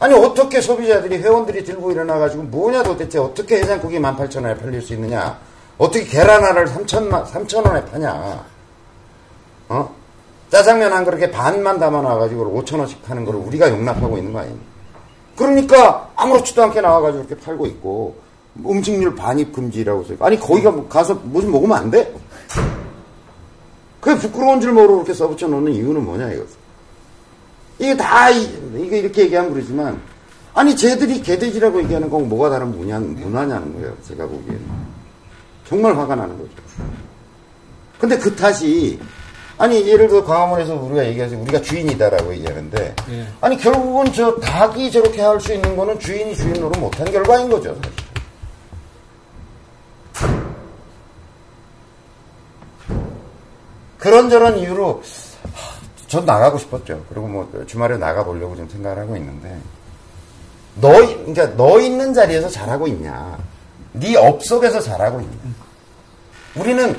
아니 어떻게 소비자들이 회원들이 들고 일어나가지고 뭐냐 도대체 어떻게 해장국이 18,000원에 팔릴 수 있느냐 어떻게 계란 하나를 3,000, 3,000원에 파냐 어? 짜장면 한 그릇에 반만 담아놔가지고 5,000원씩 파는 거를 우리가 용납하고 있는 거 아닙니까? 그러니까 아무렇지도 않게 나와가지고 이렇게 팔고 있고 음식물 반입 금지라고 써 아니 거기가 뭐 가서 무슨 먹으면 안 돼? 그게 부끄러운 줄 모르고 그렇게 써붙여 놓는 이유는 뭐냐 이거 이게 다 이 게 이렇게 얘기하면 그러지만 아니 쟤들이 개돼지라고 얘기하는 건 뭐가 다른 문화, 문화냐는 거예요 제가 보기에는 정말 화가 나는 거죠 근데 그 탓이 아니 예를 들어 광화문에서 우리가 얘기하지 우리가 주인이다라고 얘기하는데 예. 아니 결국은 저 닭이 저렇게 할 수 있는 거는 주인이 주인으로 못한 결과인 거죠 사실. 그런저런 이유로 전 나가고 싶었죠. 그리고 뭐 주말에 나가 보려고 좀 생각을 하고 있는데 너 그러니까 너 있는 자리에서 잘하고 있냐? 네 업 속에서 잘하고 있냐? 우리는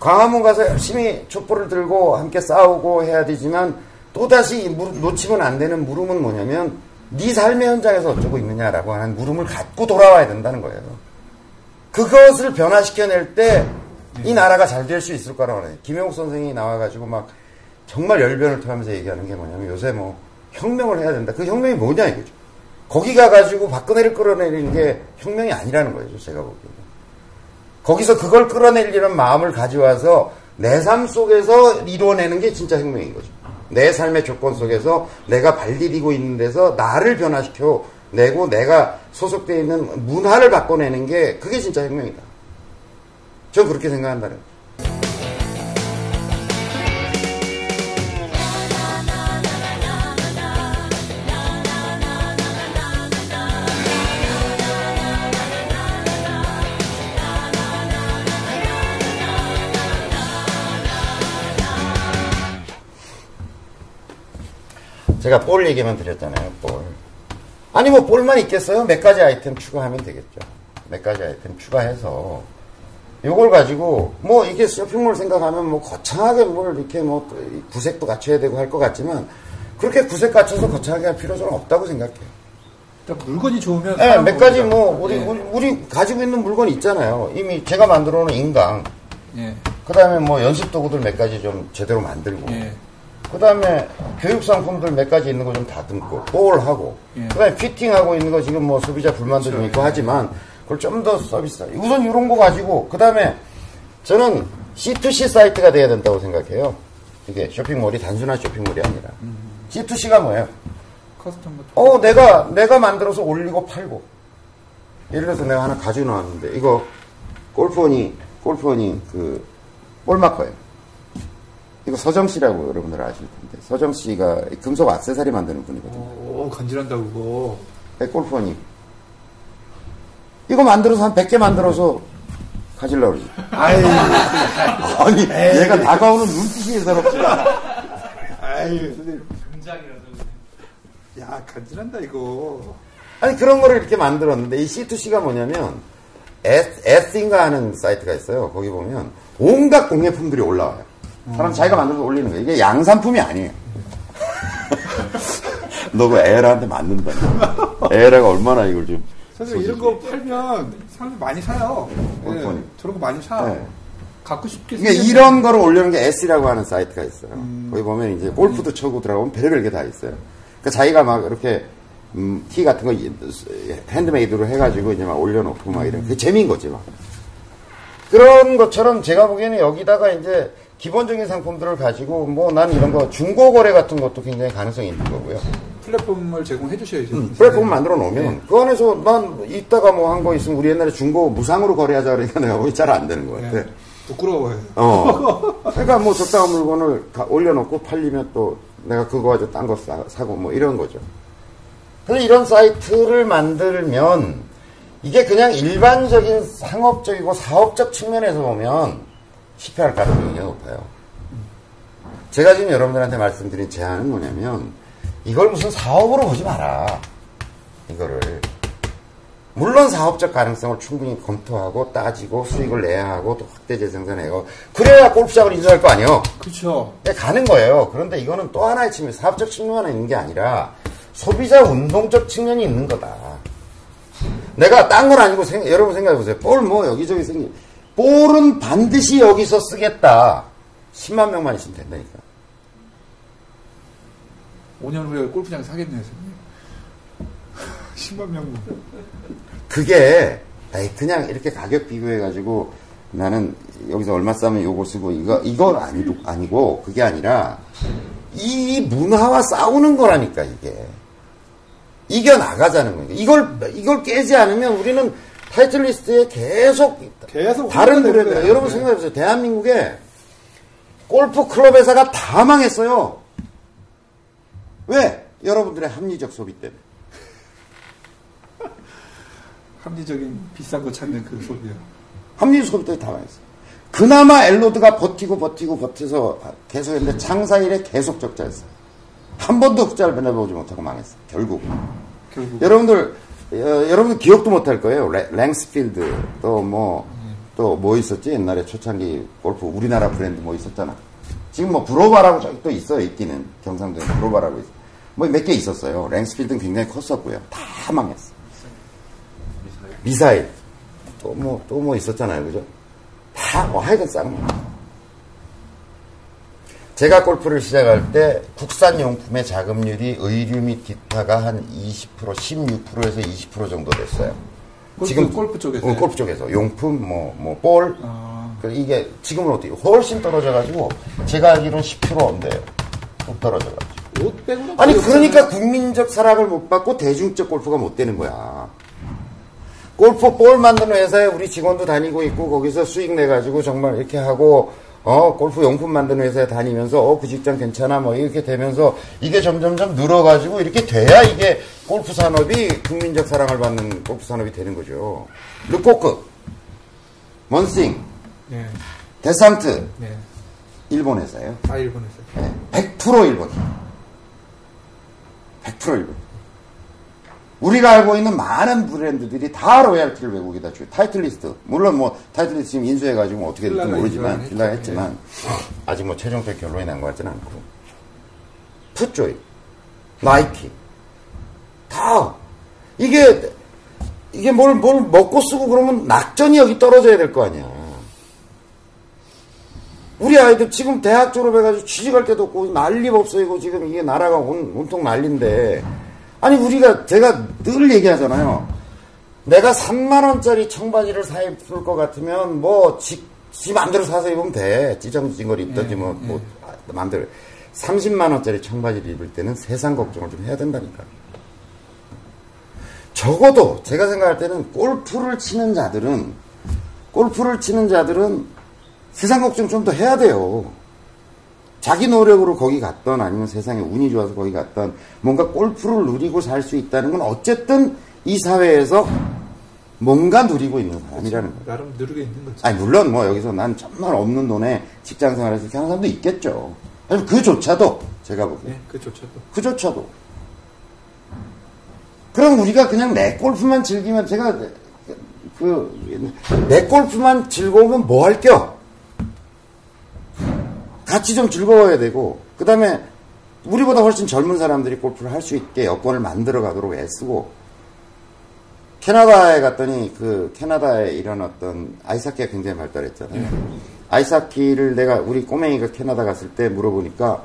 광화문 가서 열심히 촛불을 들고 함께 싸우고 해야 되지만 또다시 놓치면 안 되는 물음은 뭐냐면 네 삶의 현장에서 어쩌고 있느냐라고 하는 물음을 갖고 돌아와야 된다는 거예요. 그것을 변화시켜낼 때 이 나라가 잘 될 수 있을 거라고 해요. 김영욱 선생이 나와가지고 막 정말 열변을 토하면서 얘기하는 게 뭐냐면 요새 뭐 혁명을 해야 된다. 그 혁명이 뭐냐 이거죠. 거기 가가지고 박근혜를 끌어내리는 게 혁명이 아니라는 거예요. 제가 보기에는. 거기서 그걸 끌어내리려는 마음을 가져와서 내 삶 속에서 이루어내는 게 진짜 혁명인 거죠. 내 삶의 조건 속에서 내가 발디디고 있는 데서 나를 변화시켜 내고 내가 소속되어 있는 문화를 바꿔내는 게 그게 진짜 혁명이다. 저 그렇게 생각한다는 거예요. 제가 볼 얘기만 드렸잖아요, 볼. 아니, 뭐, 볼만 있겠어요? 몇 가지 아이템 추가하면 되겠죠. 몇 가지 아이템 추가해서, 요걸 가지고, 뭐, 이게 쇼핑몰 생각하면 뭐, 거창하게 뭘 이렇게 뭐, 구색도 갖춰야 되고 할 것 같지만, 그렇게 구색 갖춰서 거창하게 할 필요는 없다고 생각해요. 그러니까 물건이 좋으면. 네, 몇 가지 뭐, 우리, 예. 우리, 우리 가지고 있는 물건이 있잖아요. 이미 제가 만들어 놓은 인강. 예. 그 다음에 뭐, 연습 도구들 몇 가지 좀 제대로 만들고. 예. 그 다음에 교육 상품들 몇 가지 있는 거 좀 다듬고 볼하고 예. 그 다음에 피팅하고 있는 거 지금 뭐 소비자 불만도 좀 있고 하지만 그걸 좀 더 서비스 우선 이런 거 가지고 그 다음에 저는 C2C 사이트가 돼야 된다고 생각해요. 이게 쇼핑몰이 단순한 쇼핑몰이 아니라. C2C가 뭐예요? custom 어 내가 내가 만들어서 올리고 팔고. 예를 들어서 내가 하나 가지고 나왔는데 이거 골프원이 골프원이 그 볼마커예요 이거 서정 씨라고 여러분들 아실 텐데 서정 씨가 금속 액세서리 만드는 분이거든요. 오, 간지난다, 그거. 네, 골프원이 이거 만들어서 한 100개 만들어서 가질라 그러지. 아이, 아니 얘가 다가오는 눈빛이 예사롭지 않아. 아이, 선생님. 야, 간지난다, 이거. 아니 그런 거를 이렇게 만들었는데 이 C2C가 뭐냐면 S, S인가 하는 사이트가 있어요. 거기 보면 온갖 공예품들이 올라와요. 사람 자기가 만들어서 올리는 거예요. 이게 양산품이 아니에요. 너그 에라한테 맞는다. 에라가 얼마나 이걸 좀. 선생님, 이런 거 팔면 사람들 많이 사요. 예, 골프원이. 저런 거 많이 사. 네. 갖고 싶게 그러니까 이런 거를 올리는 게 S라고 하는 사이트가 있어요. 거기 보면 이제 골프도 쳐고 들어가면 별의별 게 다 있어요. 그러니까 자기가 막 이렇게 음, 티 같은 거 이- 핸드메이드로 해가지고 이제 막 올려놓고 막 이런 그 재미인 거지 막. 그런 것처럼 제가 보기에는 여기다가 이제 기본적인 상품들을 가지고 뭐난 이런 거 중고 거래 같은 것도 굉장히 가능성이 있는 거고요. 플랫폼을 제공해 주셔야죠. 음, 플랫폼 만들어 놓으면 그 안에서 난 이따가 뭐 한 거 있으면 우리 옛날에 중고 무상으로 거래하자 그러니까 내가 거기 잘안 되는 것 같아. 네. 부끄러워요. 어. 그러니까 뭐 적당한 물건을 다 올려놓고 팔리면 또 내가 그거 가지고 딴 거 사고 뭐 이런 거죠. 그래서 이런 사이트를 만들면 이게 그냥 일반적인 상업적이고 사업적 측면에서 보면 실패할 가능성이 높아요. 제가 지금 여러분들한테 말씀드린 제안은 뭐냐면 이걸 무슨 사업으로 보지 마라. 이거를. 물론 사업적 가능성을 충분히 검토하고 따지고 수익을 내야 하고 또 확대 재생산해고 그래야 골프장을 인수할 거 아니에요. 그렇죠. 네, 가는 거예요. 그런데 이거는 또 하나의 측면, 사업적 측면만 있는 게 아니라 소비자 운동적 측면이 있는 거다. 내가 딴 건 아니고 생각, 여러분 생각해 보세요. 볼 뭐 여기저기 생기. 볼은 반드시 여기서 쓰겠다. 10만 명만 있으면 된다니까. 5년 후에 골프장 사겠네요, 선생님. 10만 명. 그게 그냥 이렇게 가격 비교해가지고 나는 여기서 얼마 싸면 요거 쓰고 이거 이건 아니, 아니고 그게 아니라 이 문화와 싸우는 거라니까 이게 이겨 나가자는 거니까 이걸 이걸 깨지 않으면 우리는 타이틀리스트에 계속 계속 다른 되는 여러분. 생각해보세요. 대한민국에 골프 클럽 회사가 다 망했어요. 왜? 여러분들의 합리적 소비 때문에. 합리적인 비싼 거 찾는 그 소리요. 합리적 소비 때문에 다 망했어요. 그나마 엘로드가 버티고 버티고 버텨서 계속 했는데 창사 이래 계속 적자였어요. 한 번도 흑자를 내보지 못하고 망했어요. 결국. 결국. 여러분들 어, 여 러분들 기억도 못 할 거예요. 레- 랭스필드 또 뭐또뭐 있었지 옛날에 초창기 골프 우리나라 브랜드 뭐 있었잖아. 지금 뭐 브로바라고 저기 또 있어요 있기는 경상도에 브로바라고 있어. 뭐몇 개 있었어요. 랭스필드는 굉장히 컸었고요. 다 망했어. 미사일 또뭐 또 뭐 있었잖아요, 그죠? 다 뭐 하여간 쌍. 제가 골프를 시작할 때 국산 용품의 자금률이 의류 및 기타가 한 20%, 16%에서 20% 정도 됐어요. 골프- 골프 쪽에서요? 어, 골프 쪽에서 용품 뭐뭐 볼. 아. 그 이게 지금은 어떻게 훨씬 떨어져가지고 제가 알기로는 10%인데 못 떨어져가지고. 옷 빼고는 아니 그러니까 국민적 사랑을 못 받고 대중적 골프가 못 되는 거야. 골프 볼 만드는 회사에 우리 직원도 다니고 있고 거기서 수익 내 가지고 정말 이렇게 하고 어 골프 용품 만드는 회사에 다니면서 어 그 직장 괜찮아 뭐 이렇게 되면서 이게 점점점 늘어 가지고 이렇게 돼야 이게 골프 산업이 국민적 사랑을 받는 골프 산업이 되는 거죠. 르코크, 먼싱, 네. 데상트 네. 일본 회사예요. 다 일본에서. 네, 100% 일본. 100% 일본. 우리가 알고 있는 많은 브랜드들이 다 로얄티를 외국에다 줘요. 타이틀리스트. 물론 뭐 타이틀리스트 지금 인수해가지고 뭐 어떻게 될지 모르지만 했죠. 했지만 아직 뭐 최종적 결론이 난 것 같지는 않고. 풋조이, 나이키. 다. 이게, 이게 뭘, 뭘 먹고 쓰고 그러면 낙전이 여기 떨어져야 될 거 아니야. 우리 아이들 지금 대학 졸업해가지고 취직할 데도 없고 난리 없어이고 지금 이게 나라가 온, 온통 난리인데 아니 우리가 제가 늘 얘기하잖아요. 내가 3만 원짜리 청바지를 사 입을 것 같으면 뭐지 지 맘대로 사서 입으면 돼. 찌정찌정 걸 입든지 뭐, 뭐 아, 맘대로. 30만 원짜리 청바지를 입을 때는 세상 걱정을 좀 해야 된다니까. 적어도 제가 생각할 때는 골프를 치는 자들은 골프를 치는 자들은 세상 걱정 좀 더 해야 돼요. 자기 노력으로 거기 갔던 아니면 세상에 운이 좋아서 거기 갔던 뭔가 골프를 누리고 살 수 있다는 건 어쨌든 이 사회에서 뭔가 누리고 있는 사람이라는 거예요. 나름 누르게 있는 거죠. 아니 물론 뭐 여기서 난 정말 없는 돈에 직장 생활에서 이렇게 하는 사람도 있겠죠. 하지만 그조차도 제가 보기에 네, 그조차도. 그조차도 그럼 우리가 그냥 내 골프만 즐기면 제가 그 내 골프만 즐거우면 뭐 할겨? 같이 좀 즐거워야 되고 그 다음에 우리보다 훨씬 젊은 사람들이 골프를 할 수 있게 여건을 만들어 가도록 애쓰고 캐나다에 갔더니 그 캐나다에 이런 어떤 아이스하키가 굉장히 발달했잖아요. 아이스하키를 내가 우리 꼬맹이가 캐나다 갔을 때 물어보니까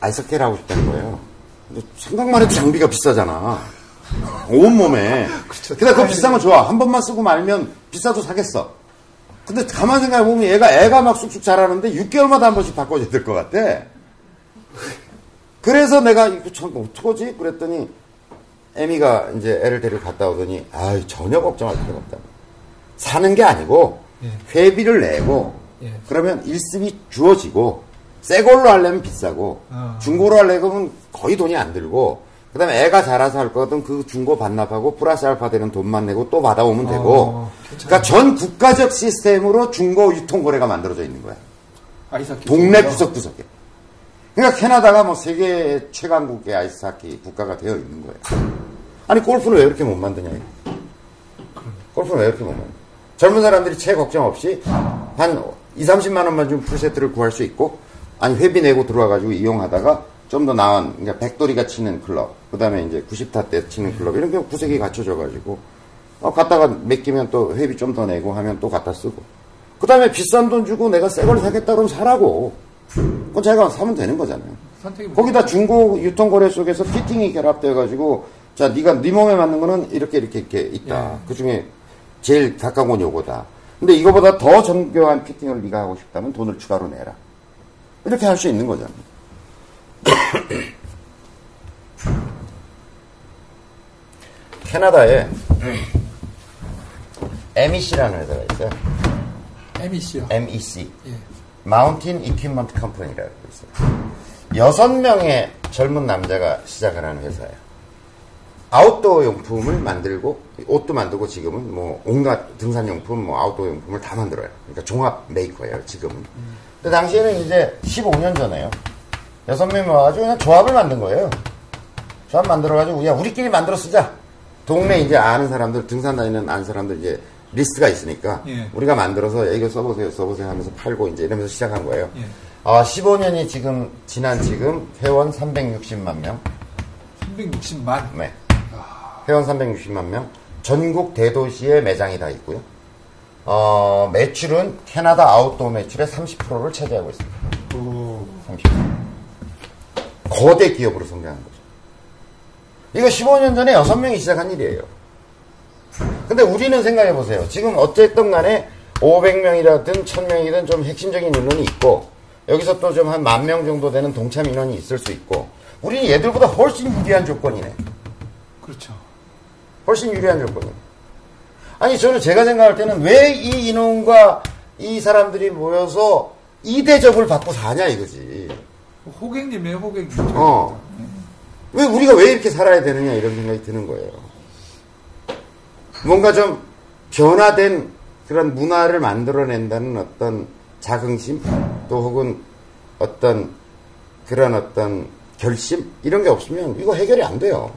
아이스하키를 하고 싶다는 거예요. 근데 생각만 해도 장비가 비싸잖아. 온몸에. 근데 그거 비싼 거 좋아. 한 번만 쓰고 말면 비싸도 사겠어. 근데 가만 생각해보면 얘가 애가 막 쑥쑥 자라는데 6개월마다 한 번씩 바꿔줘야 될 것 같아. 그래서 내가 이거 참 어떡하지? 그랬더니 애미가 이제 애를 데리고 갔다 오더니 아 전혀 걱정할 필요가 없다. 사는 게 아니고 예. 회비를 내고 예. 그러면 일습이 주어지고 새 걸로 하려면 비싸고 아. 중고로 하려면 거의 돈이 안 들고 그 다음에 애가 자라서 할 거거든 그 중고 반납하고 플러스 알파 되는 돈만 내고 또 받아오면 되고 어, 괜찮네. 그러니까 전 국가적 시스템으로 중고 유통 거래가 만들어져 있는 거야. 아이스하키. 동네. 구석구석에. 그러니까 캐나다가 뭐 세계 최강국의 아이스하키 국가가 되어 있는 거예요. 아니 골프는 왜 이렇게 못 만드냐? 이거. 골프는 왜 이렇게 못 만드냐? 젊은 사람들이 채 걱정 없이 한 2, 30만 원만 좀 풀세트를 구할 수 있고 아니 회비 내고 들어와가지고 이용하다가 좀 더 나은, 그러니까 백돌이가 치는 클럽, 그 다음에 이제 90타 때 치는 클럽, 이런 게 구색이 갖춰져 가지고, 어, 갖다가 맡기면 또 회비 좀 더 내고 하면 또 갖다 쓰고. 그 다음에 비싼 돈 주고 내가 새 걸 사겠다 그러면 사라고. 그건 자기가 사면 되는 거잖아요. 거기다 중고 유통거래 속에서 피팅이 결합돼 가지고, 자, 네가 네 몸에 맞는 거는 이렇게 이렇게 이렇게 있다. 예. 그 중에 제일 가까운 건 요거다. 근데 이거보다 더 정교한 피팅을 네가 하고 싶다면 돈을 추가로 내라. 이렇게 할 수 있는 거잖아요. 캐나다에 MEC라는 회사가 있어요. MEC요. MEC. 예. Mountain Equipment Company라고 있어요. 여섯 명의 젊은 남자가 시작을 하는 회사예요. 아웃도어 용품을 만들고 옷도 만들고 지금은 뭐 온갖 등산 용품, 뭐 아웃도어 용품을 다 만들어요. 그러니까 종합 메이커예요. 지금은. 근데 당시에는 이제 15년 전에요. 여섯 명이 와가지고 그냥 조합을 만든 거예요. 조합 만들어가지고 야 우리끼리 만들어 쓰자. 동네 이제 아는 사람들 등산 다니는 아는 사람들 이제 리스트가 있으니까 예. 우리가 만들어서 야, 이거 써보세요, 써보세요 하면서 팔고 이제 이러면서 시작한 거예요. 예. 아, 15년이 지금 지난 지금 회원 360만 명. 360만. 네. 회원 360만 명. 전국 대도시에 매장이 다 있고요. 어, 매출은 캐나다 아웃도어 매출의 30%를 차지하고 있습니다. 오. 30%. 거대 기업으로 성장한 거죠. 이거 15년 전에 6명이 시작한 일이에요. 근데 우리는 생각해 보세요. 지금 어쨌든 간에 500명이라든 1000명이든 좀 핵심적인 인원이 있고 여기서 또 좀 한 만 명 정도 되는 동참 인원이 있을 수 있고 우리는 얘들보다 훨씬 유리한 조건이네. 그렇죠. 훨씬 유리한 조건이네. 아니 저는 제가 생각할 때는 왜 이 인원과 이 사람들이 모여서 이 대접을 받고 사냐 이거지. 호객님이에요, 호객님. 어. 왜 우리가 왜 이렇게 살아야 되느냐 이런 생각이 드는 거예요. 뭔가 좀 변화된 그런 문화를 만들어낸다는 어떤 자긍심 또 혹은 어떤 그런 어떤 결심 이런 게 없으면 이거 해결이 안 돼요.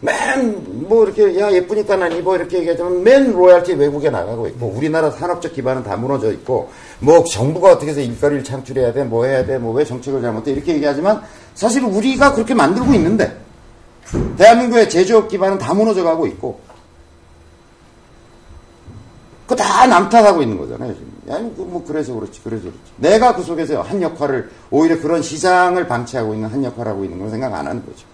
맨 뭐 이렇게 야 예쁘니까 난 입어 이렇게 얘기하지만 맨 로얄티 외국에 나가고 있고 우리나라 산업적 기반은 다 무너져 있고 뭐 정부가 어떻게 해서 일거리를 창출해야 돼 뭐 해야 돼 뭐 왜 정책을 잘못해 이렇게 얘기하지만 사실 우리가 그렇게 만들고 있는데 대한민국의 제조업 기반은 다 무너져 가고 있고 그거 다 남탓하고 있는 거잖아요 지금. 아니 그뭐 그래서 그렇지 그래서 그렇지 내가 그 속에서 한 역할을 오히려 그런 시장을 방치하고 있는 한 역할을 하고 있는 걸 생각 안 하는 거죠